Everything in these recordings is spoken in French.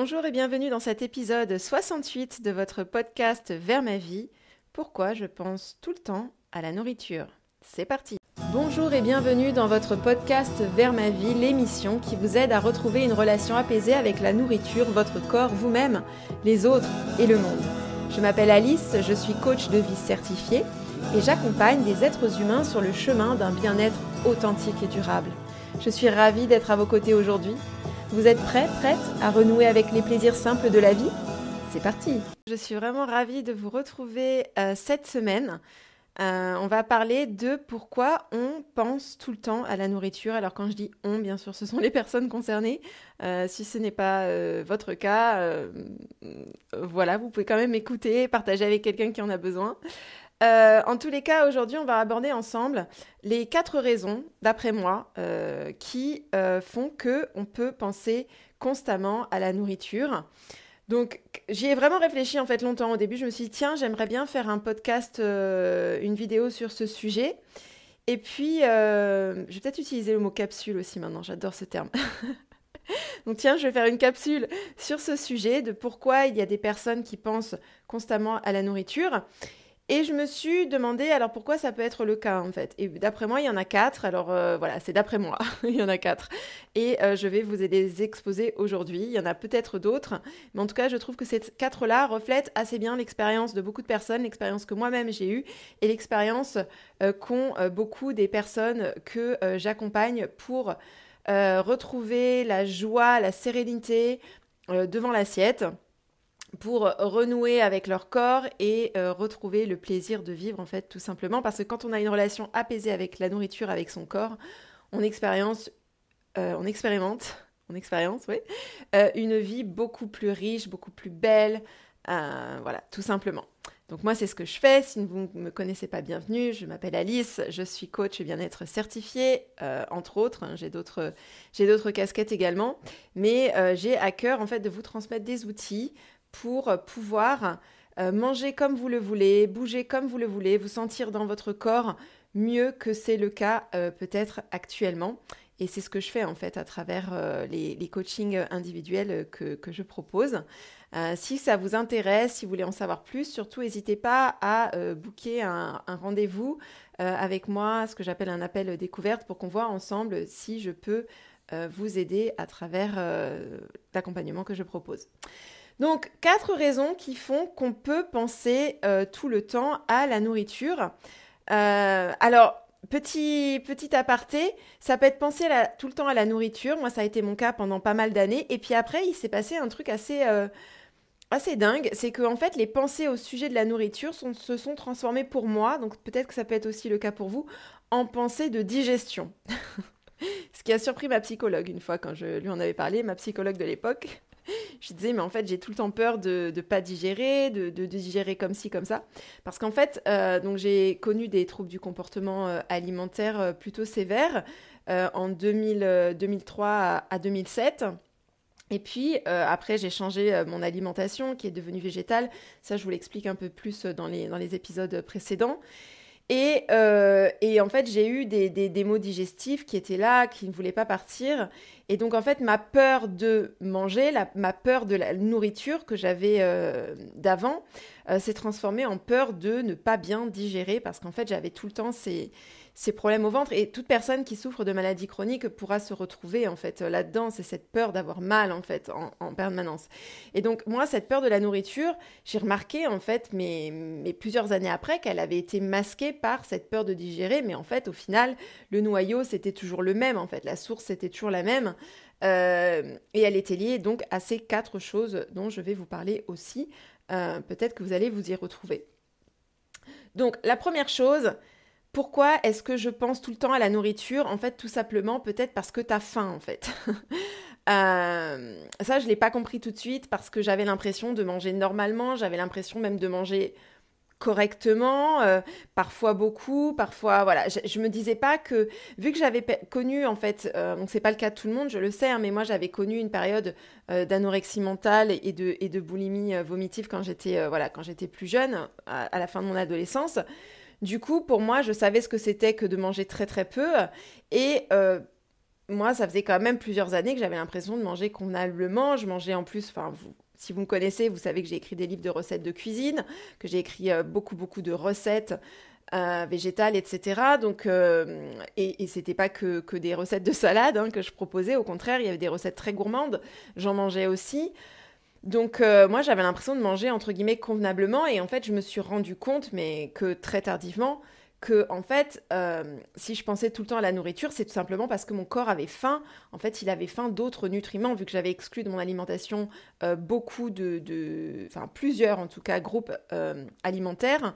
Bonjour et bienvenue dans cet épisode 68 de votre podcast Vers ma vie. Pourquoi je pense tout le temps à la nourriture C'est parti Bonjour et bienvenue dans votre podcast Vers ma vie, l'émission qui vous aide à retrouver une relation apaisée avec la nourriture, votre corps, vous-même, les autres et le monde. Je m'appelle Alice, je suis coach de vie certifiée et j'accompagne des êtres humains sur le chemin d'un bien-être authentique et durable. Je suis ravie d'être à vos côtés aujourd'hui vous êtes prêts, prête à renouer avec les plaisirs simples de la vie? C'est parti Je suis vraiment ravie de vous retrouver euh, cette semaine. Euh, on va parler de pourquoi on pense tout le temps à la nourriture. Alors quand je dis on, bien sûr, ce sont les personnes concernées. Euh, si ce n'est pas votre cas, voilà, vous pouvez quand même écouter, partager avec quelqu'un qui en a besoin. Euh, en tous les cas, aujourd'hui, on va aborder ensemble les quatre raisons, d'après moi, euh, qui euh, font que on peut penser constamment à la nourriture. Donc, j'y ai vraiment réfléchi en fait longtemps. Au début, je me suis dit tiens, j'aimerais bien faire un podcast, une vidéo sur ce sujet. Et puis, je vais peut-être utiliser le mot capsule aussi maintenant. J'adore ce terme. Donc tiens, je vais faire une capsule sur ce sujet de pourquoi il y a des personnes qui pensent constamment à la nourriture. Et je me suis demandé alors pourquoi ça peut être le cas en fait. Et d'après moi, il y en a quatre. Alors euh, voilà, c'est d'après moi, il y en a quatre. Et euh, je vais vous les exposer aujourd'hui. Il y en a peut-être d'autres, mais en tout cas, je trouve que ces quatre-là reflètent assez bien l'expérience de beaucoup de personnes, l'expérience que moi-même j'ai eue et l'expérience euh, qu'ont beaucoup des personnes que j'accompagne pour retrouver la joie, la sérénité devant l'assiette pour renouer avec leur corps et euh, retrouver le plaisir de vivre en fait tout simplement. Parce que quand on a une relation apaisée avec la nourriture avec son corps on expérience euh, on expérimente oui euh, une vie beaucoup plus riche beaucoup plus belle voilà tout simplement. Donc moi c'est ce que je fais. Si vous ne me connaissez pas bienvenue. Je m'appelle Alice. Je suis coach bien-être certifié entre autres hein, j'ai d'autres j'ai d'autres casquettes également. Mais j'ai à cœur en fait de vous transmettre des outils pour pouvoir euh, manger comme vous le voulez, bouger comme vous le voulez, vous sentir dans votre corps mieux que c'est le cas euh, peut-être actuellement. Et c'est ce que je fais en fait à travers euh, les, coachings individuels que, je propose. si ça vous intéresse, si vous voulez en savoir plus, surtout n'hésitez pas à booker un, un rendez-vous avec moi, ce que j'appelle un appel découverte, pour qu'on voit ensemble si je peux vous aider à travers l'accompagnement que je propose. Donc, quatre raisons qui font qu'on peut penser euh, tout le temps à la nourriture. Euh, alors, petit, petit aparté, ça peut être penser tout le temps à la nourriture. Moi, ça a été mon cas pendant pas mal d'années. Et puis après, il s'est passé un truc assez, euh, dingue. C'est que, en fait, les pensées au sujet de la nourriture se sont transformées pour moi, donc peut-être que ça peut être aussi le cas pour vous, en pensée de digestion. Ce qui a surpris ma psychologue une fois quand je lui en avais parlé, ma psychologue de l'époque. je disais, mais en fait, j'ai tout le temps peur de ne pas digérer, de, digérer comme ci, comme ça. Parce qu'en fait, euh, j'ai connu des troubles du comportement euh, alimentaire euh, plutôt sévères en 2000, 2003 à, 2007. Et puis après, j'ai changé mon alimentation qui est devenue végétale. Ça, je vous l'explique un peu plus dans les épisodes précédents. Et, et, en fait, j'ai eu des, des, des, maux digestifs qui étaient là, qui ne voulaient pas partir. Et donc, en fait, ma peur de manger, ma peur de la nourriture que j'avais euh, d'avant, euh, s'est transformée en peur de ne pas bien digérer parce qu'en fait, j'avais tout le temps ces, ces problèmes au ventre. Et toute personne qui souffre de maladies chroniques pourra se retrouver en fait là-dedans. C'est cette peur d'avoir mal en fait en, permanence. Et donc moi, cette peur de la nourriture, j'ai remarqué en fait, mais, mais plusieurs années après, qu'elle avait été masquée par cette peur de digérer. Mais en fait, au final, le noyau c'était toujours le même. En fait, la source c'était toujours la même. Euh, et elle était liée donc à ces quatre choses dont je vais vous parler aussi. Euh, peut-être que vous allez vous y retrouver. Donc la première chose, pourquoi est-ce que je pense tout le temps à la nourriture? En fait, tout simplement, peut-être parce que tu as faim, en fait. Euh, ça, je ne l'ai pas compris tout de suite parce que j'avais l'impression de manger normalement, j'avais l'impression même de manger correctement, euh, parfois beaucoup, parfois voilà. Je, ne me disais pas que vu que j'avais connu en fait, euh, donc c'est pas le cas de tout le monde, je le sais, hein, mais moi j'avais connu une période d'anorexie mentale et de, et de boulimie vomitive quand j'étais voilà quand j'étais plus jeune, à, la fin de mon adolescence. Du coup, pour moi, je savais ce que c'était que de manger très très peu. Et euh, moi, ça faisait quand même plusieurs années que j'avais l'impression de manger convenablement. Je mangeais en plus, enfin, si vous me connaissez, vous savez que j'ai écrit des livres de recettes de cuisine, que j'ai écrit euh, beaucoup, beaucoup de recettes euh, végétales, etc. Donc, et, et c'était pas que, que, des recettes de salade hein, que je proposais. Au contraire, il y avait des recettes très gourmandes. J'en mangeais aussi. Donc moi j'avais l'impression de manger entre guillemets convenablement et en fait je me suis rendu compte mais que très tardivement que en fait, euh, si je pensais tout le temps à la nourriture, c'est tout simplement parce que mon corps avait faim. En fait, il avait faim d'autres nutriments, vu que j'avais exclu de mon alimentation euh, beaucoup de, enfin plusieurs en tout cas groupes euh, alimentaires.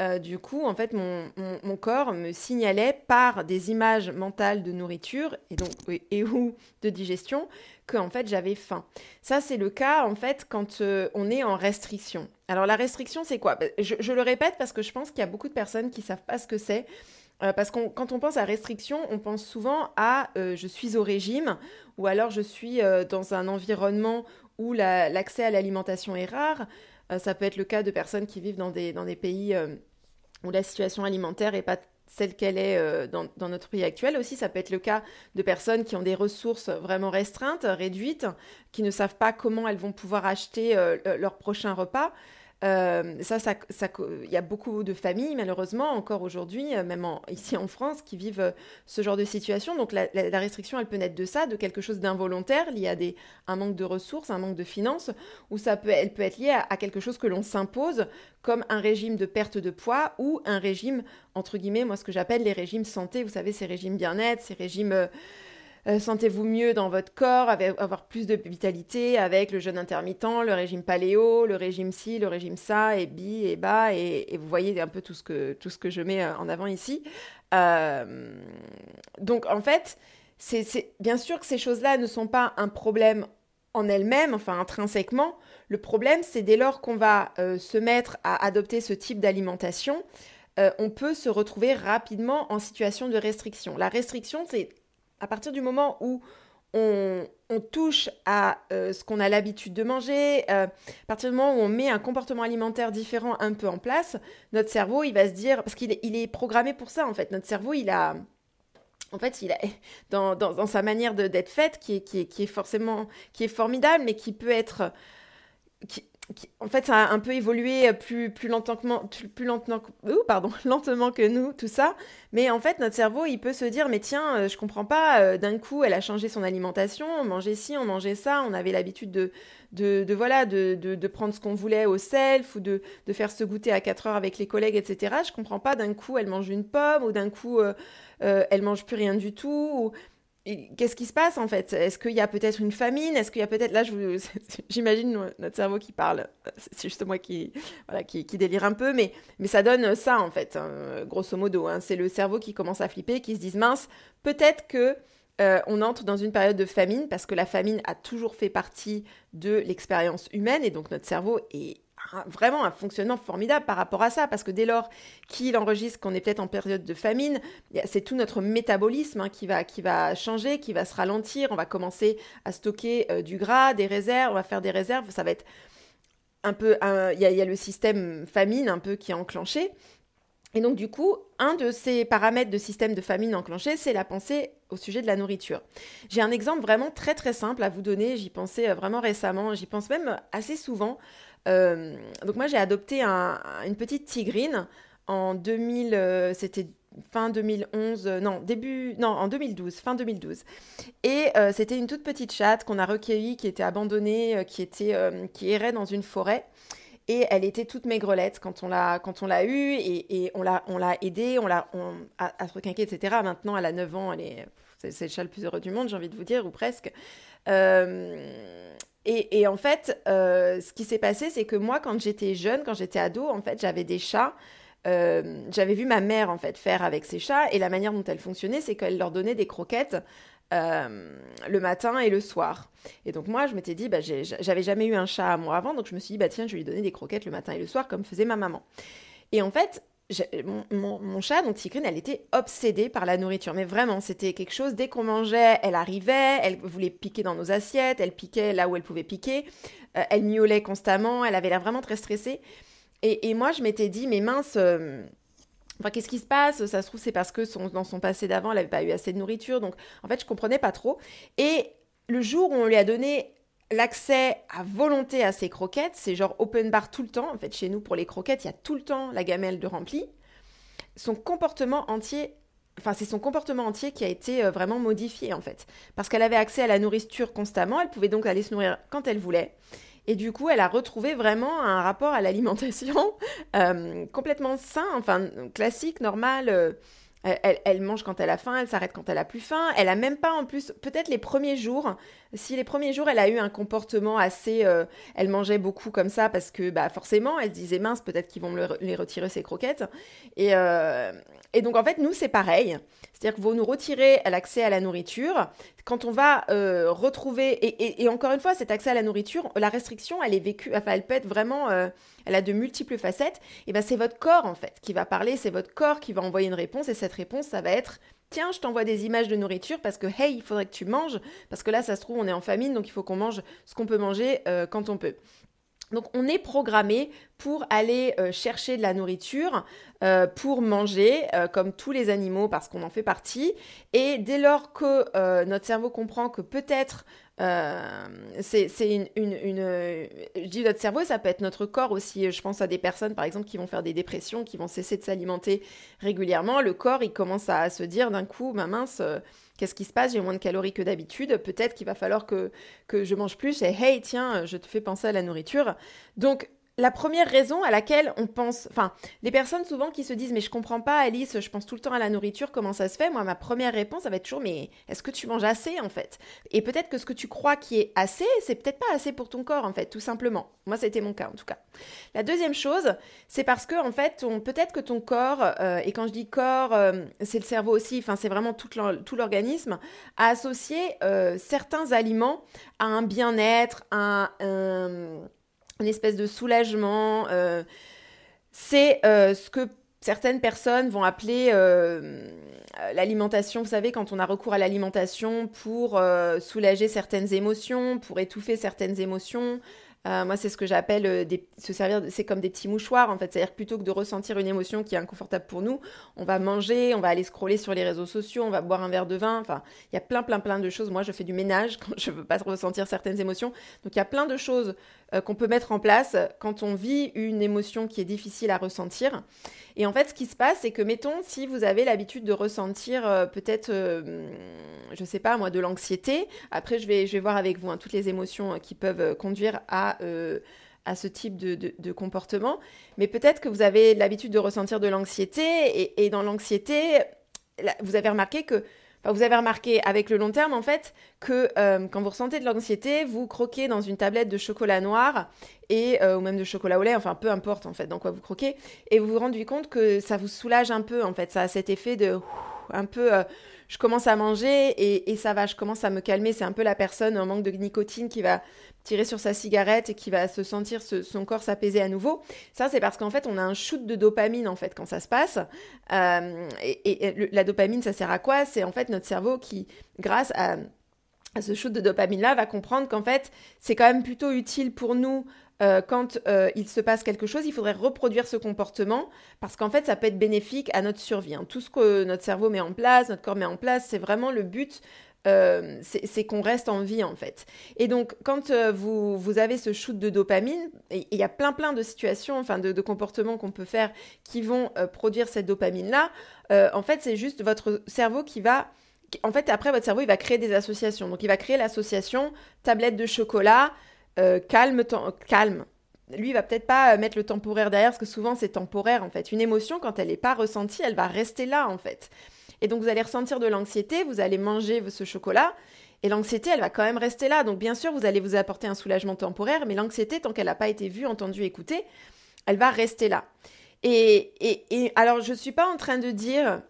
Euh, du coup, en fait, mon, corps me signalait par des images mentales de nourriture et donc et, ou de digestion que en fait j'avais faim. Ça, c'est le cas en fait quand euh, on est en restriction. Alors la restriction, c'est quoi? Bah, je, le répète parce que je pense qu'il y a beaucoup de personnes qui savent pas ce que c'est. Euh, parce que quand on pense à restriction, on pense souvent à je suis au régime ou alors je suis dans un environnement où l'accès à l'alimentation est rare. Ça peut être le cas de personnes qui vivent dans des, pays où la situation alimentaire n'est pas celle qu'elle est euh, dans, notre pays actuel. Aussi, ça peut être le cas de personnes qui ont des ressources vraiment restreintes, réduites, qui ne savent pas comment elles vont pouvoir acheter euh, leur prochain repas. Euh, ça, il y a beaucoup de familles, malheureusement, encore aujourd'hui, euh, même ici en France, qui vivent euh, ce genre de situation. Donc la, restriction, elle peut naître de ça, de quelque chose d'involontaire, lié à des, un manque de ressources, un manque de finances, ou ça peut, elle peut être liée à, quelque chose que l'on s'impose, comme un régime de perte de poids ou un régime, entre guillemets, moi ce que j'appelle les régimes santé. Vous savez, ces régimes bien-être, ces régimes... sentez-vous mieux dans votre corps, avoir plus de vitalité avec le jeûne intermittent, le régime paléo, le régime ci, le régime ça, et bi et bas, et, vous voyez un peu tout ce que, tout ce que je mets euh, en avant ici. Euh, donc en fait, c'est bien sûr que ces choses-là ne sont pas un problème en elles-mêmes, enfin intrinsèquement. Le problème, c'est dès lors qu'on va se mettre à adopter ce type d'alimentation, on peut se retrouver rapidement en situation de restriction. La restriction, c'est à partir du moment où on, touche à euh, ce qu'on a l'habitude de manger, euh, à partir du moment où on met un comportement alimentaire différent un peu en place, notre cerveau, il va se dire, parce qu'il est, programmé pour ça en fait, notre cerveau, il a... En fait, il a, dans, dans, sa manière d'être faite, qui est, qui, est, qui est forcément, qui est formidable, mais qui peut être, en fait, ça a un peu évolué plus, lentement, plus, lentement, lentement que nous, tout ça. Mais en fait, notre cerveau, il peut se dire, mais tiens, euh, je comprends pas, euh, d'un coup, elle a changé son alimentation, on mangeait ci, on mangeait ça, on avait l'habitude de, voilà, de, prendre ce qu'on voulait au self ou de, de faire se goûter à 4 heures avec les collègues, etc. Je comprends pas, d'un coup, elle mange une pomme ou d'un coup, euh, elle mange plus rien du tout qu'est-ce qui se passe en fait? Est-ce qu'il y a peut-être une famine? Est-ce qu'il y a peut-être là, j'imagine notre cerveau qui parle. C'est juste moi qui, voilà, qui, délire un peu, mais, mais ça donne ça en fait, hein, grosso modo. Hein. C'est le cerveau qui commence à flipper, qui se dit mince, peut-être que euh, on entre dans une période de famine parce que la famine a toujours fait partie de l'expérience humaine et donc notre cerveau est vraiment un fonctionnement formidable par rapport à ça, parce que dès lors qu'il enregistre qu'on est peut-être en période de famine, c'est tout notre métabolisme hein, qui, va, qui va changer, qui va se ralentir, on va commencer à stocker euh, du gras, des réserves, on va faire des réserves, ça va être un peu, il y, a le système famine un peu qui est enclenché. Et donc du coup, un de ces paramètres de système de famine enclenché, c'est la pensée au sujet de la nourriture. J'ai un exemple vraiment très très simple à vous donner, j'y pensais euh, vraiment récemment, j'y pense même assez souvent. Euh, donc moi j'ai adopté une petite tigrine en 2000, euh, c'était fin 2011, euh, non, début, non, en 2012, fin 2012. Et c'était une toute petite chatte qu'on a recueillie, qui était abandonnée, qui, était, qui errait dans une forêt. Et elle était toute maigrelette quand on l'a, quand on l'a eue, et, on, l'a, on l'a aidée, on l'a on, à, à se requinquer, etc. Maintenant, elle a 9 ans, elle est, c'est, le chat le plus heureux du monde, j'ai envie de vous dire, ou presque. Et, en fait, euh, ce qui s'est passé, c'est que moi, quand j'étais jeune, quand j'étais ado, en fait, j'avais des chats. Euh, j'avais vu ma mère en fait faire avec ses chats et la manière dont elle fonctionnait, c'est qu'elle leur donnait des croquettes euh, le matin et le soir. Et donc moi, je m'étais dit, bah, j'avais jamais eu un chat à moi avant, donc je me suis dit, bah tiens, je vais lui donner des croquettes le matin et le soir comme faisait ma maman. Et en fait, mon, chat, donc Tigrine, elle était obsédée par la nourriture. Mais vraiment, c'était quelque chose, dès qu'on mangeait, elle arrivait, elle voulait piquer dans nos assiettes, elle piquait là où elle pouvait piquer, euh, elle miaulait constamment, elle avait l'air vraiment très stressée. Et, moi, je m'étais dit, mais mince, euh, Enfin, qu'est-ce qui se passe? Ça se trouve, c'est parce que dans son passé d'avant, elle n'avait pas eu assez de nourriture. Donc, en fait, je comprenais pas trop. Et le jour où on lui a donné l'accès à volonté à ses croquettes, c'est genre open bar tout le temps. En fait, chez nous, pour les croquettes, il y a tout le temps la gamelle de rempli. Son comportement entier, enfin, c'est son comportement entier qui a été euh, vraiment modifié, en fait. Parce qu'elle avait accès à la nourriture constamment, elle pouvait donc aller se nourrir quand elle voulait. Et du coup, elle a retrouvé vraiment un rapport à l'alimentation euh, complètement sain, enfin classique, normal. Euh, elle, mange quand elle a faim, elle s'arrête quand elle a plus faim. Elle a même pas en plus, peut-être les premiers jours, si les premiers jours elle a eu un comportement assez, euh, elle mangeait beaucoup comme ça parce que bah forcément elle se disait mince peut-être qu'ils vont me les retirer ses croquettes. Et, et donc en fait nous c'est pareil. C'est-à-dire que vous nous retirez l'accès à la nourriture. Quand on va euh, retrouver, et, encore une fois, cet accès à la nourriture, la restriction, elle est vécue, enfin, elle peut être vraiment, euh, elle a de multiples facettes. Et ben c'est votre corps en fait qui va parler, c'est votre corps qui va envoyer une réponse, et cette réponse, ça va être tiens, je t'envoie des images de nourriture parce que, hey, il faudrait que tu manges, parce que là, ça se trouve, on est en famine, donc il faut qu'on mange ce qu'on peut manger euh, quand on peut. Donc on est programmé pour aller euh, chercher de la nourriture, euh, pour manger, euh, comme tous les animaux, parce qu'on en fait partie. Et dès lors que notre cerveau comprend que peut-être c'est une, une, Je dis notre cerveau, ça peut être notre corps aussi. Je pense à des personnes, par exemple, qui vont faire des dépressions, qui vont cesser de s'alimenter régulièrement. Le corps, il commence à se dire d'un coup, ma mince Qu'est-ce qui se passe J'ai moins de calories que d'habitude. Peut-être qu'il va falloir que, je mange plus. Et hey, tiens, je te fais penser à la nourriture. Donc, la première raison à laquelle on pense, enfin, les personnes souvent qui se disent mais je comprends pas Alice, je pense tout le temps à la nourriture, comment ça se fait? Moi, ma première réponse, ça va être toujours mais est-ce que tu manges assez en fait? Et peut-être que ce que tu crois qui est assez, c'est peut-être pas assez pour ton corps en fait, tout simplement. Moi, été mon cas en tout cas. La deuxième chose, c'est parce que en fait, peut-être que ton corps, euh, et quand je dis corps, euh, c'est le cerveau aussi, enfin c'est vraiment tout l'organisme, a associé euh, certains aliments à un bien-être, à un une espèce de soulagement. Euh, c'est euh, ce que certaines personnes vont appeler euh, l'alimentation. Vous savez, quand on a recours à l'alimentation pour soulager certaines émotions, pour étouffer certaines émotions, moi, c'est ce que j'appelle se servir, c'est comme des petits mouchoirs en fait. C'est-à-dire plutôt que de ressentir une émotion qui est inconfortable pour nous, on va manger, on va aller scroller sur les réseaux sociaux, on va boire un verre de vin. Enfin, il y a plein, plein, plein de choses. Moi, je fais du ménage quand je veux pas ressentir certaines émotions. Donc, il y a plein de choses euh, qu'on peut mettre en place quand on vit une émotion qui est difficile à ressentir. Et en fait, ce qui se passe, c'est que, mettons, si vous avez l'habitude de ressentir euh, peut-être, euh, je sais pas moi, de l'anxiété, après, je vais, je vais voir avec vous hein, toutes les émotions euh, qui peuvent conduire à, à ce type de, de, comportement. Mais peut-être que vous avez l'habitude de ressentir de l'anxiété, et, et dans l'anxiété, vous avez remarqué que vous avez remarqué avec le long terme, en fait, que euh, quand vous ressentez de l'anxiété, vous croquez dans une tablette de chocolat noir et, euh, ou même de chocolat au lait, enfin peu importe en fait dans quoi vous croquez, et vous vous rendez compte que ça vous soulage un peu, en fait, ça a cet effet de un peu... Euh, je commence à manger et, ça va, je commence à me calmer. C'est un peu la personne en manque de nicotine qui va tirer sur sa cigarette et qui va se sentir son corps s'apaiser à nouveau. Ça, c'est parce qu'en fait, on a un shoot de dopamine en fait quand ça se passe. Euh, et, la dopamine, ça sert à quoi? C'est en fait notre cerveau qui, grâce à ce shoot de dopamine-là, va comprendre qu'en fait, c'est quand même plutôt utile pour nous euh, quand euh, il se passe quelque chose, il faudrait reproduire ce comportement parce qu'en fait, ça peut être bénéfique à notre survie. Hein. Tout ce que notre cerveau met en place, notre corps met en place, c'est vraiment le but. Euh, c'est qu'on reste en vie en fait. Et donc quand vous, vous, avez ce shoot de dopamine, il y a plein plein de situations, enfin de, comportements qu'on peut faire qui vont produire cette dopamine-là, en fait c'est juste votre cerveau qui va en fait, après, votre cerveau, il va créer des associations. Donc, il va créer l'association tablette de chocolat, euh, calme, calme. Lui, il va peut-être pas euh, mettre le temporaire derrière, parce que souvent c'est temporaire en fait. Une émotion, quand elle n'est pas ressentie, elle va rester là en fait. Et donc vous allez ressentir de l'anxiété, vous allez manger ce chocolat, et l'anxiété, elle va quand même rester là. Donc bien sûr, vous allez vous apporter un soulagement temporaire, mais l'anxiété, tant qu'elle n'a pas été vue, entendue, écoutée, elle va rester là. Et, alors, je ne suis pas en train de dire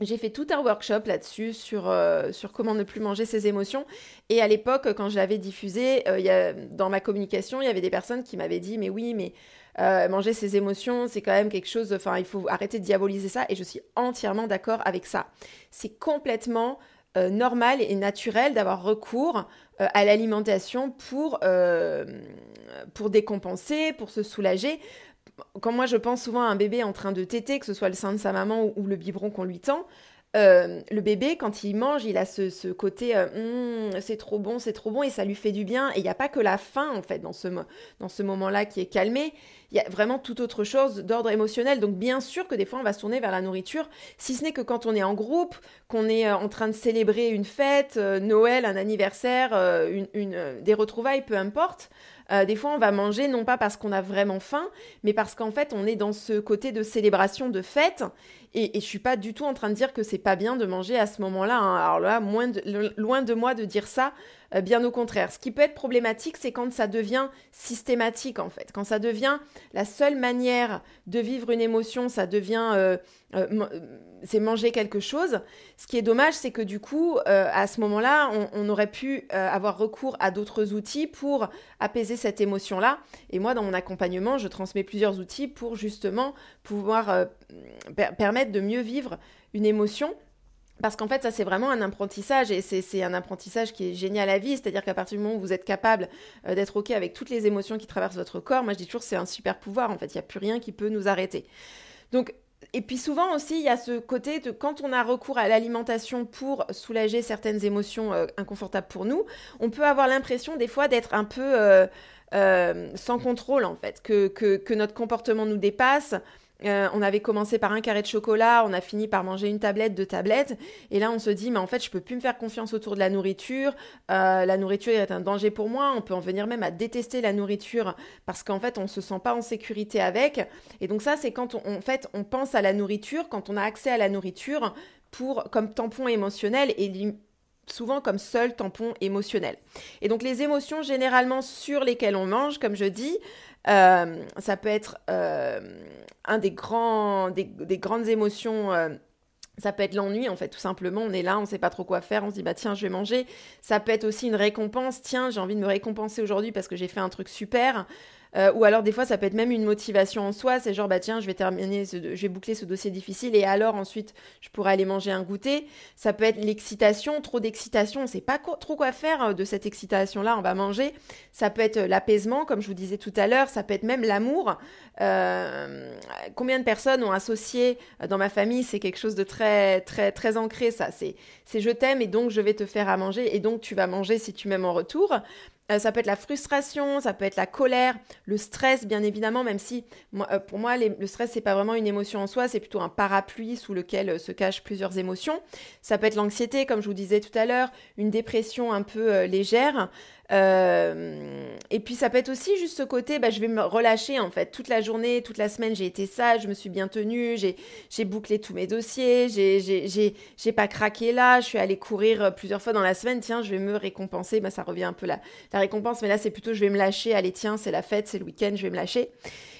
j'ai fait tout un workshop là-dessus sur, euh, sur comment ne plus manger ses émotions. Et à l'époque, quand je l'avais diffusé, euh, dans ma communication, il y avait des personnes qui m'avaient dit Mais oui, mais euh, manger ses émotions, c'est quand même quelque chose. Enfin, il faut arrêter de diaboliser ça. Et je suis entièrement d'accord avec ça. C'est complètement normal et naturel d'avoir recours à l'alimentation pour, pour décompenser, pour se soulager quand moi je pense souvent à un bébé en train de téter, que ce soit le sein de sa maman ou, le biberon qu'on lui tend, euh, le bébé, quand il mange, il a ce, côté euh, hum, c'est trop bon, c'est trop bon, et ça lui fait du bien. Et il n'y a pas que la faim, en fait, dans ce, dans ce moment-là qui est calmé. Il y a vraiment toute autre chose d'ordre émotionnel. Donc, bien sûr que des fois, on va se tourner vers la nourriture, si ce n'est que quand on est en groupe, qu'on est euh, en train de célébrer une fête, Noël, un anniversaire, des retrouvailles, peu importe. des fois, on va manger non pas parce qu'on a vraiment faim, mais parce qu'en fait, on est dans ce côté de célébration, de fête, et, et je suis pas du tout en train de dire que c'est pas bien de manger à ce moment-là. Hein. Alors là, loin de moi de dire ça, euh, bien au contraire. Ce qui peut être problématique, c'est quand ça devient systématique en fait. Quand ça devient la seule manière de vivre une émotion, ça devient euh, euh, c'est manger quelque chose. Ce qui est dommage, c'est que du coup, à ce moment-là, on, aurait pu avoir recours à d'autres outils pour apaiser cette émotion-là. Et moi, dans mon accompagnement, je transmets plusieurs outils pour justement pouvoir permettre de mieux vivre une émotion. Parce qu'en fait, ça, c'est vraiment un apprentissage et c'est un apprentissage qui est génial à vie. C'est-à-dire qu'à partir du moment où vous êtes capable euh, d'être OK avec toutes les émotions qui traversent votre corps, moi, je dis toujours c'est un super pouvoir. En fait, il n'y a plus rien qui peut nous arrêter. Donc, et puis souvent aussi, il y a ce côté de quand on a recours à l'alimentation pour soulager certaines émotions euh, inconfortables pour nous, on peut avoir l'impression des fois d'être un peu euh, sans contrôle, en fait, que notre comportement nous dépasse. Euh, on avait commencé par un carré de chocolat, on a fini par manger une tablette, deux tablettes, et là on se dit mais en fait je peux plus me faire confiance autour de la nourriture, euh, la nourriture est un danger pour moi, on peut en venir même à détester la nourriture parce qu'en fait on se sent pas en sécurité avec, et donc ça c'est quand on, en fait on pense à la nourriture, quand on a accès à la nourriture pour comme tampon émotionnel et souvent comme seul tampon émotionnel. Et donc les émotions généralement sur lesquelles on mange, comme je dis, euh, ça peut être euh, un des grands, des, grandes émotions. Euh, ça peut être l'ennui, en fait, tout simplement. On est là, on ne sait pas trop quoi faire. On se dit, bah tiens, je vais manger. Ça peut être aussi une récompense. Tiens, j'ai envie de me récompenser aujourd'hui parce que j'ai fait un truc super. Euh, ou alors des fois ça peut être même une motivation en soi, c'est genre bah tiens je vais terminer, je vais boucler ce dossier difficile et alors ensuite je pourrais aller manger un goûter. Ça peut être l'excitation, trop d'excitation, on sait pas trop quoi faire euh, de cette excitation là, on va manger. Ça peut être l'apaisement comme je vous disais tout à l'heure, ça peut être même l'amour. Euh, combien de personnes ont associé dans ma famille, c'est quelque chose de très très très ancré ça, c'est c'est je t'aime et donc je vais te faire à manger et donc tu vas manger si tu m'aimes en retour. Euh, ça peut être la frustration, ça peut être la colère, le stress, bien évidemment, même si euh, pour moi, le stress, c'est pas vraiment une émotion en soi, c'est plutôt un parapluie sous lequel euh, se cachent plusieurs émotions. Ça peut être l'anxiété, comme je vous disais tout à l'heure, une dépression un peu légère. Euh, et puis ça peut être aussi juste ce côté, bah, je vais me relâcher en fait. Toute la journée, toute la semaine, j'ai été sage, je me suis bien tenue, j'ai bouclé tous mes dossiers, j'ai pas craqué là, je suis allée courir plusieurs fois dans la semaine, tiens, je vais me récompenser. Bah, ça revient un peu la récompense, mais là c'est plutôt je vais me lâcher, allez tiens, c'est la fête, c'est le week-end, je vais me lâcher.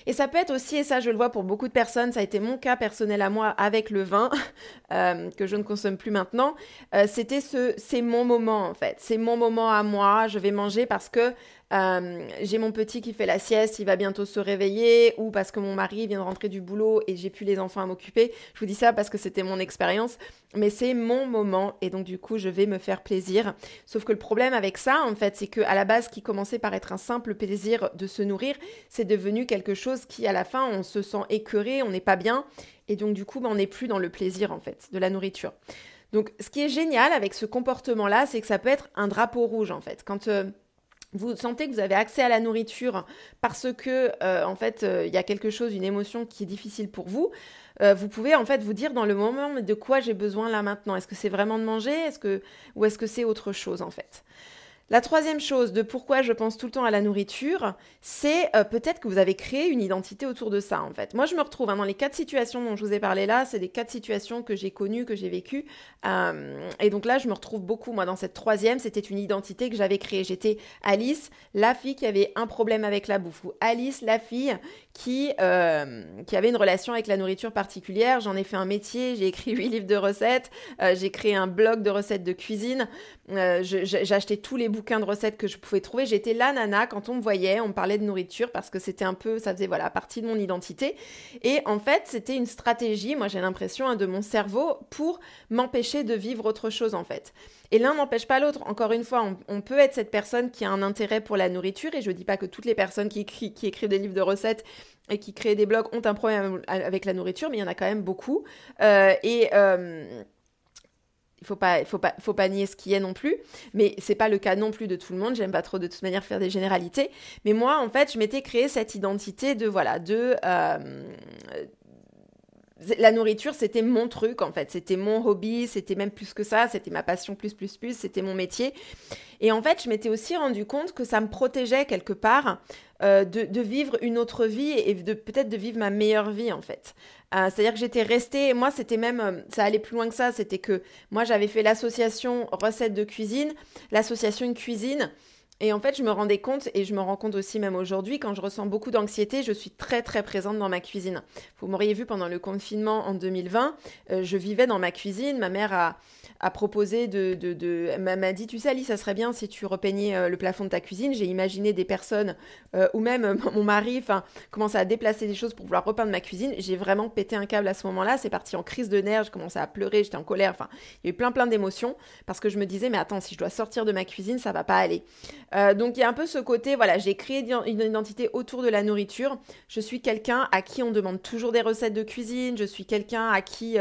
Et ça peut être aussi, et ça je le vois pour beaucoup de personnes, ça a été mon cas personnel à moi avec le vin, euh, que je ne consomme plus maintenant, euh, c'était ce, c'est mon moment en fait, c'est mon moment à moi, je vais manger parce que euh, j'ai mon petit qui fait la sieste, il va bientôt se réveiller, ou parce que mon mari vient de rentrer du boulot et j'ai plus les enfants à m'occuper. Je vous dis ça parce que c'était mon expérience, mais c'est mon moment et donc du coup je vais me faire plaisir. Sauf que le problème avec ça, en fait, c'est que à la base, qui commençait par être un simple plaisir de se nourrir, c'est devenu quelque chose qui, à la fin, on se sent écœuré, on n'est pas bien, et donc du coup, ben, on n'est plus dans le plaisir en fait de la nourriture. Donc, ce qui est génial avec ce comportement-là, c'est que ça peut être un drapeau rouge en fait. Quand euh, vous sentez que vous avez accès à la nourriture parce que euh, en fait euh, il y a quelque chose, une émotion qui est difficile pour vous, euh, vous pouvez en fait vous dire dans le moment de quoi j'ai besoin là maintenant? Est-ce que c'est vraiment de manger, ou est-ce que c'est autre chose en fait? La troisième chose de pourquoi je pense tout le temps à la nourriture, c'est euh, peut-être que vous avez créé une identité autour de ça en fait. Moi je me retrouve hein, dans les quatre situations dont je vous ai parlé là, c'est des quatre situations que j'ai connues, que j'ai vécues. Euh, et donc là je me retrouve beaucoup moi dans cette troisième, c'était une identité que j'avais créée. J'étais Alice, la fille qui avait un problème avec la bouffe, ou Alice, la fille qui, euh, qui avait une relation avec la nourriture particulière. J'en ai fait un métier, j'ai écrit huit livres de recettes, j'ai créé un blog de recettes de cuisine, acheté tous les bouquins de recettes que je pouvais trouver. J'étais la nana quand on me voyait, on me parlait de nourriture parce que c'était un peu, ça faisait voilà partie de mon identité. Et en fait, c'était une stratégie, moi j'ai l'impression, hein, de mon cerveau pour m'empêcher de vivre autre chose en fait. Et l'un n'empêche pas l'autre. Encore une fois, on, peut être cette personne qui a un intérêt pour la nourriture, et je ne dis pas que toutes les personnes qui, écrivent des livres de recettes et qui créent des blogs ont un problème avec la nourriture, mais il y en a quand même beaucoup. Euh, et euh, il faut pas, faut pas, nier ce qui est non plus, mais c'est pas le cas non plus de tout le monde. J'aime pas trop de toute manière faire des généralités, mais moi en fait, je m'étais créé cette identité de voilà, de euh, la nourriture, c'était mon truc en fait, c'était mon hobby, c'était même plus que ça, c'était ma passion plus plus plus, c'était mon métier. Et en fait, je m'étais aussi rendu compte que ça me protégeait quelque part euh, de, vivre une autre vie et de peut-être de vivre ma meilleure vie en fait. Euh, c'est-à-dire que j'étais restée, moi c'était même, euh, ça allait plus loin que ça, c'était que moi j'avais fait l'association recettes de cuisine, l'association cuisine. Et en fait, je me rendais compte, et je me rends compte aussi même aujourd'hui, quand je ressens beaucoup d'anxiété, je suis très très présente dans ma cuisine. Vous m'auriez vu pendant le confinement en 2020, je vivais dans ma cuisine, ma mère a, a proposé de, de, de m'a dit tu sais Ali ça serait bien si tu repeignais euh, le plafond de ta cuisine. J'ai imaginé des personnes euh, ou même euh, mon mari enfin commençait à déplacer des choses pour vouloir repeindre ma cuisine. J'ai vraiment pété un câble à ce moment-là. C'est parti en crise de nerfs. Je commençais à pleurer. J'étais en colère. Enfin il y a eu plein plein d'émotions parce que je me disais mais attends si je dois sortir de ma cuisine ça va pas aller. Donc il y a un peu ce côté voilà j'ai créé une identité autour de la nourriture. Je suis quelqu'un à qui on demande toujours des recettes de cuisine. Je suis quelqu'un à qui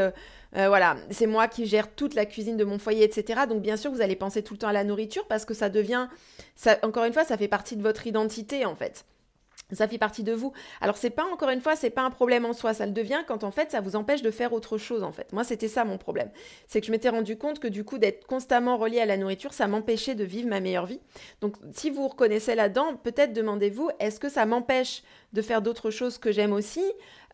voilà, c'est moi qui gère toute la cuisine de mon foyer, etc. Donc bien sûr, vous allez penser tout le temps à la nourriture parce que ça devient, ça, encore une fois, ça fait partie de votre identité en fait. Ça fait partie de vous. Alors c'est pas encore une fois, c'est pas un problème en soi, ça le devient quand en fait ça vous empêche de faire autre chose en fait. Moi c'était ça mon problème, c'est que je m'étais rendu compte que du coup d'être constamment relié à la nourriture, ça m'empêchait de vivre ma meilleure vie. Donc si vous reconnaissez là-dedans, peut-être demandez-vous, est-ce que ça m'empêche de faire d'autres choses que j'aime aussi?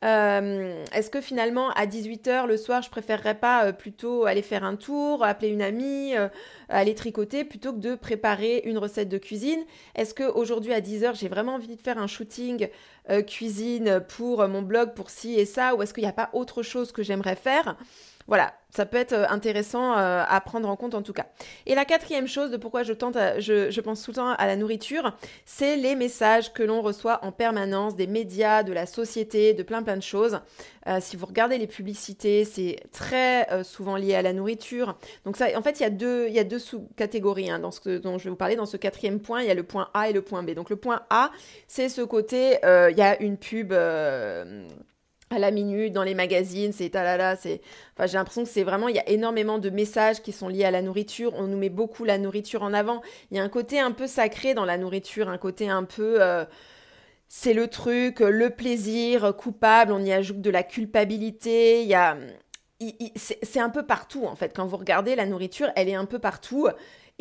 Euh, est-ce que finalement, à 18h le soir, je préférerais pas euh, plutôt aller faire un tour, appeler une amie, euh, aller tricoter, plutôt que de préparer une recette de cuisine? Est-ce qu'aujourd'hui, à 10h, j'ai vraiment envie de faire un shooting cuisine pour mon blog, pour ci et ça Ou est-ce qu'il n'y a pas autre chose que j'aimerais faire? Voilà, ça peut être euh, intéressant euh, à prendre en compte en tout cas. Et la quatrième chose de pourquoi je tente, pense tout le temps à la nourriture, c'est les messages que l'on reçoit en permanence des médias, de la société, de plein plein de choses. Euh, si vous regardez les publicités, c'est très souvent lié à la nourriture. Donc ça, en fait, il y a deux, il y a deux sous-catégories hein, dans ce dont je vais vous parler. Dans ce quatrième point, il y a le point A et le point B. Donc le point A, c'est ce côté, il y a une pub à la minute dans les magazines, c'est talala, c'est enfin j'ai l'impression que c'est vraiment il y a énormément de messages qui sont liés à la nourriture, on nous met beaucoup la nourriture en avant. Il y a un côté un peu sacré dans la nourriture, un côté un peu euh, c'est le truc, le plaisir coupable, on y ajoute de la culpabilité, il y a c'est un peu partout en fait. Quand vous regardez la nourriture, elle est un peu partout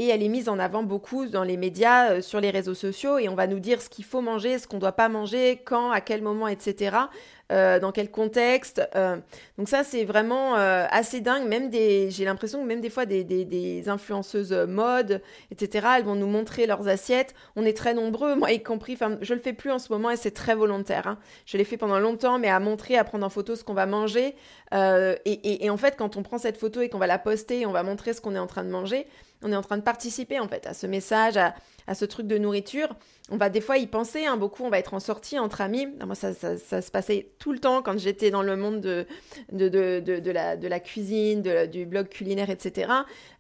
et elle est mise en avant beaucoup dans les médias, euh, sur les réseaux sociaux, et on va nous dire ce qu'il faut manger, ce qu'on ne doit pas manger, quand, à quel moment, etc. Euh, dans quel contexte. Euh. donc ça, c'est vraiment assez dingue. Même des, j'ai l'impression que même des fois des, des, influenceuses mode, etc. Elles vont nous montrer leurs assiettes. On est très nombreux, moi y compris. Enfin, je le fais plus en ce moment et c'est très volontaire. Hein. Je l'ai fait pendant longtemps, mais à montrer, à prendre en photo ce qu'on va manger. Et, en fait, quand on prend cette photo et qu'on va la poster, on va montrer ce qu'on est en train de manger on est en train de participer en fait à ce message, ce truc de nourriture. On va des fois y penser, hein, beaucoup, on va être en sortie entre amis. moi, ça, se passait tout le temps quand j'étais dans le monde de, la, cuisine, du blog culinaire, etc.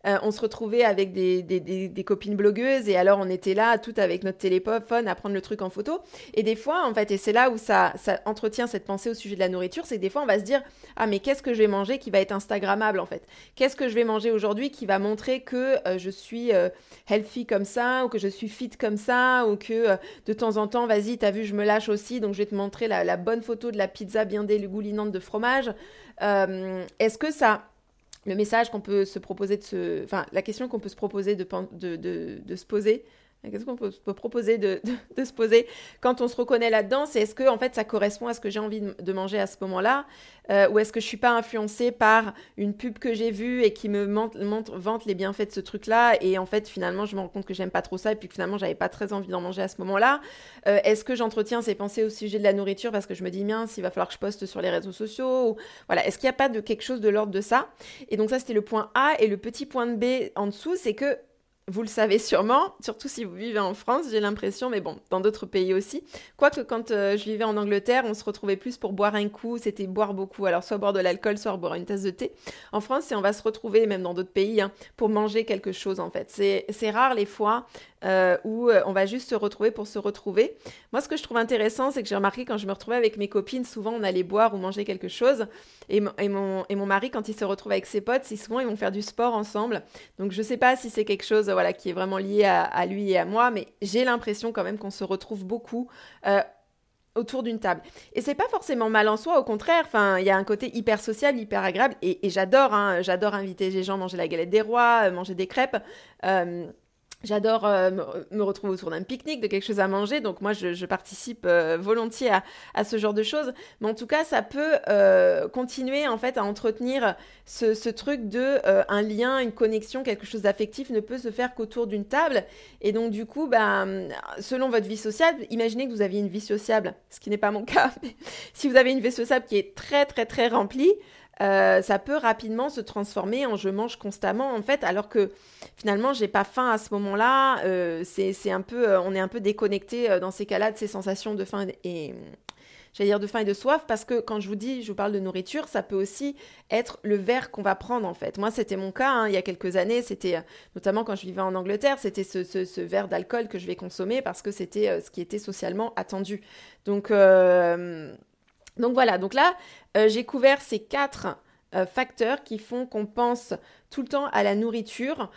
Euh, on se retrouvait avec des, copines blogueuses et alors on était là, tout avec notre téléphone, à prendre le truc en photo. Et des fois, en fait, et c'est là où ça, ça entretient cette pensée au sujet de la nourriture, c'est que des fois, on va se dire, ah mais qu'est-ce que je vais manger qui va être Instagrammable en fait? Qu'est-ce que je vais manger aujourd'hui qui va montrer que euh, je suis euh, healthy comme ça, ou que je suis fit comme ça, ou que euh, de temps en temps, vas-y, t'as vu, je me lâche aussi, donc je vais te montrer la, bonne photo de la pizza bien dégoulinante de fromage. Euh, est-ce que ça, le message qu'on peut se proposer de se, enfin, la question qu'on peut se proposer de, se poser, Qu'est-ce qu'on peut, proposer de, se poser quand on se reconnaît là-dedans C'est est-ce que en fait ça correspond à ce que j'ai envie de, manger à ce moment-là euh, Ou est-ce que je suis pas influencée par une pub que j'ai vue et qui me montre, vante les bienfaits de ce truc-là et en fait finalement je me rends compte que j'aime pas trop ça et puis que finalement j'avais pas très envie d'en manger à ce moment-là. Euh, Est-ce que j'entretiens ces pensées au sujet de la nourriture parce que je me dis bien s'il va falloir que je poste sur les réseaux sociaux Voilà, est-ce qu'il n'y a pas de quelque chose de l'ordre de ça? Et donc ça c'était le point A et le petit point B en dessous c'est que vous le savez sûrement, surtout si vous vivez en France, j'ai l'impression, mais bon, dans d'autres pays aussi. Quoique quand euh, je vivais en Angleterre, on se retrouvait plus pour boire un coup, c'était boire beaucoup, alors soit boire de l'alcool, soit boire une tasse de thé. En France, on va se retrouver, même dans d'autres pays, hein, pour manger quelque chose en fait. C'est rare les fois euh, où euh, on va juste se retrouver pour se retrouver. Moi, ce que je trouve intéressant, c'est que j'ai remarqué quand je me retrouvais avec mes copines, souvent on allait boire ou manger quelque chose, et, et, mon, et mon mari, quand il se retrouve avec ses potes, c'est souvent ils vont faire du sport ensemble. Donc je sais pas si c'est quelque chose voilà, qui est vraiment lié à, lui et à moi, mais j'ai l'impression quand même qu'on se retrouve beaucoup. Euh, autour d'une table. Et c'est pas forcément mal en soi, au contraire, enfin, il y a un côté hyper social, hyper agréable, et, j'adore, hein, j'adore inviter les gens à manger la galette des rois, manger des crêpes. J'adore euh, me retrouver autour d'un pique-nique, de quelque chose à manger, donc moi je, participe euh, volontiers à, ce genre de choses. Mais en tout cas, ça peut euh, continuer en fait à entretenir ce, truc de un lien, une connexion, quelque chose d'affectif ne peut se faire qu'autour d'une table. Et donc du coup, ben, selon votre vie sociale, imaginez que vous aviez une vie sociable, ce qui n'est pas mon cas, mais si vous avez une vie sociable qui est très très très remplie, euh, ça peut rapidement se transformer en je mange constamment en fait, alors que finalement j'ai pas faim à ce moment-là. Euh, c'est un peu, euh, on est un peu déconnecté dans ces cas-là de ces sensations de faim et j'allais dire de faim et de soif parce que quand je vous dis, je vous parle de nourriture, ça peut aussi être le verre qu'on va prendre en fait. Moi, c'était mon cas hein, il y a quelques années, c'était notamment quand je vivais en Angleterre, c'était ce, ce, verre d'alcool que je vais consommer parce que c'était ce qui était socialement attendu. Donc donc voilà, donc là, euh, j'ai couvert ces quatre euh, facteurs qui font qu'on pense tout le temps à la nourriture.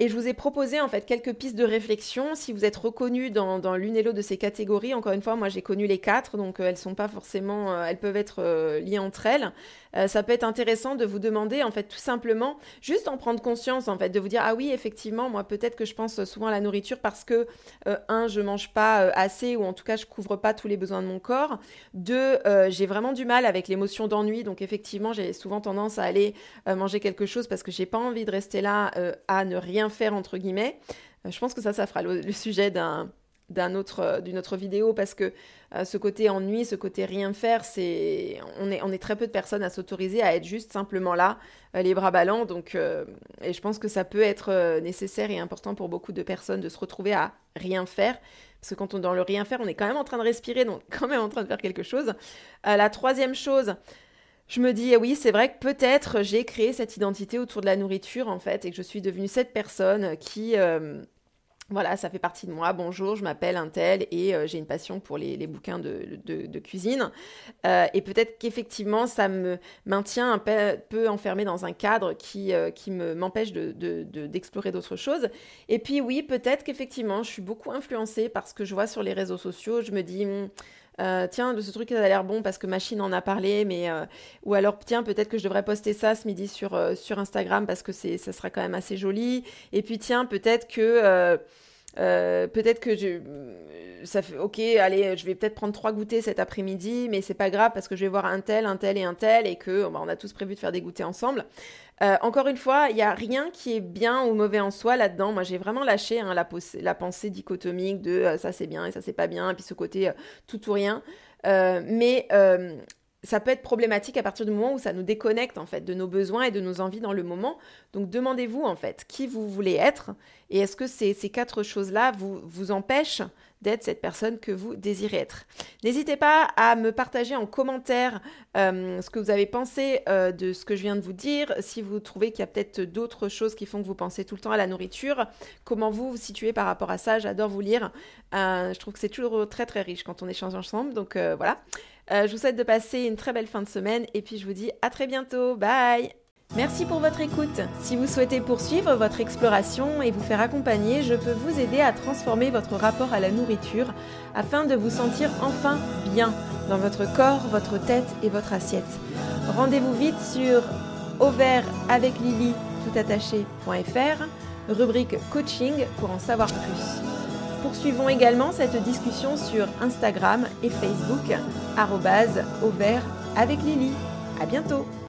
Et je vous ai proposé en fait quelques pistes de réflexion. Si vous êtes reconnu dans, l'une et l'autre de ces catégories, encore une fois, moi j'ai connu les quatre, donc euh, elles sont pas forcément, euh, elles peuvent être liées entre elles. Ça peut être intéressant de vous demander en fait tout simplement, juste en prendre conscience en fait, de vous dire ah oui effectivement moi peut-être que je pense souvent à la nourriture parce que un je mange pas assez ou en tout cas je couvre pas tous les besoins de mon corps. Deux j'ai vraiment du mal avec l'émotion d'ennui, donc effectivement j'ai souvent tendance à aller manger quelque chose parce que j'ai pas envie de rester là à ne rien faire entre guillemets. Euh, je pense que ça, ça fera le, sujet d'un autre euh, d'une autre vidéo parce que euh, ce côté ennui, ce côté rien faire, c'est on est on est très peu de personnes à s'autoriser à être juste simplement là, les bras ballants. Donc et je pense que ça peut être nécessaire et important pour beaucoup de personnes de se retrouver à rien faire parce que quand on est dans le rien faire, on est quand même en train de respirer, donc quand même en train de faire quelque chose. la troisième chose, je me dis, oui, c'est vrai que peut-être j'ai créé cette identité autour de la nourriture, en fait, et que je suis devenue cette personne qui... Euh, voilà, ça fait partie de moi. Bonjour, je m'appelle un tel et euh, j'ai une passion pour les, bouquins de, cuisine. Euh, et peut-être qu'effectivement, ça me maintient un peu, enfermé dans un cadre qui, qui m'empêche d'explorer d'autres choses. Et puis oui, peut-être qu'effectivement, je suis beaucoup influencée par ce que je vois sur les réseaux sociaux. Je me dis... Euh, tiens, de ce truc, ça a l'air bon parce que Machine en a parlé, mais euh, ou alors tiens, peut-être que je devrais poster ça ce midi sur, euh, Instagram parce que ça sera quand même assez joli. Et puis tiens, peut-être que peut-être que je, ça fait ok, allez, je vais peut-être prendre trois goûters cet après-midi, mais c'est pas grave parce que je vais voir un tel, un tel et un tel et que bah, on a tous prévu de faire des goûters ensemble. Euh, encore une fois, il n'y a rien qui est bien ou mauvais en soi là-dedans. Moi, j'ai vraiment lâché hein, la, pensée dichotomique de euh, ça c'est bien et ça c'est pas bien, et puis ce côté euh, tout ou rien. mais ça peut être problématique à partir du moment où ça nous déconnecte en fait de nos besoins et de nos envies dans le moment. Donc demandez-vous en fait qui vous voulez être et est-ce que ces, ces quatre choses-là vous, vous empêchent d'être cette personne que vous désirez être? N'hésitez pas à me partager en commentaire euh, ce que vous avez pensé euh, de ce que je viens de vous dire, si vous trouvez qu'il y a peut-être d'autres choses qui font que vous pensez tout le temps à la nourriture, comment vous vous situez par rapport à ça, j'adore vous lire. Euh, je trouve que c'est toujours très très riche quand on échange ensemble, donc voilà. Je vous souhaite de passer une très belle fin de semaine et puis je vous dis à très bientôt. Bye Merci pour votre écoute. Si vous souhaitez poursuivre votre exploration et vous faire accompagner, je peux vous aider à transformer votre rapport à la nourriture afin de vous sentir enfin bien dans votre corps, votre tête et votre assiette. Rendez-vous vite sur avec Lily rubrique coaching pour en savoir plus. Poursuivons également cette discussion sur Instagram et Facebook, arrobase avec Lily. À bientôt!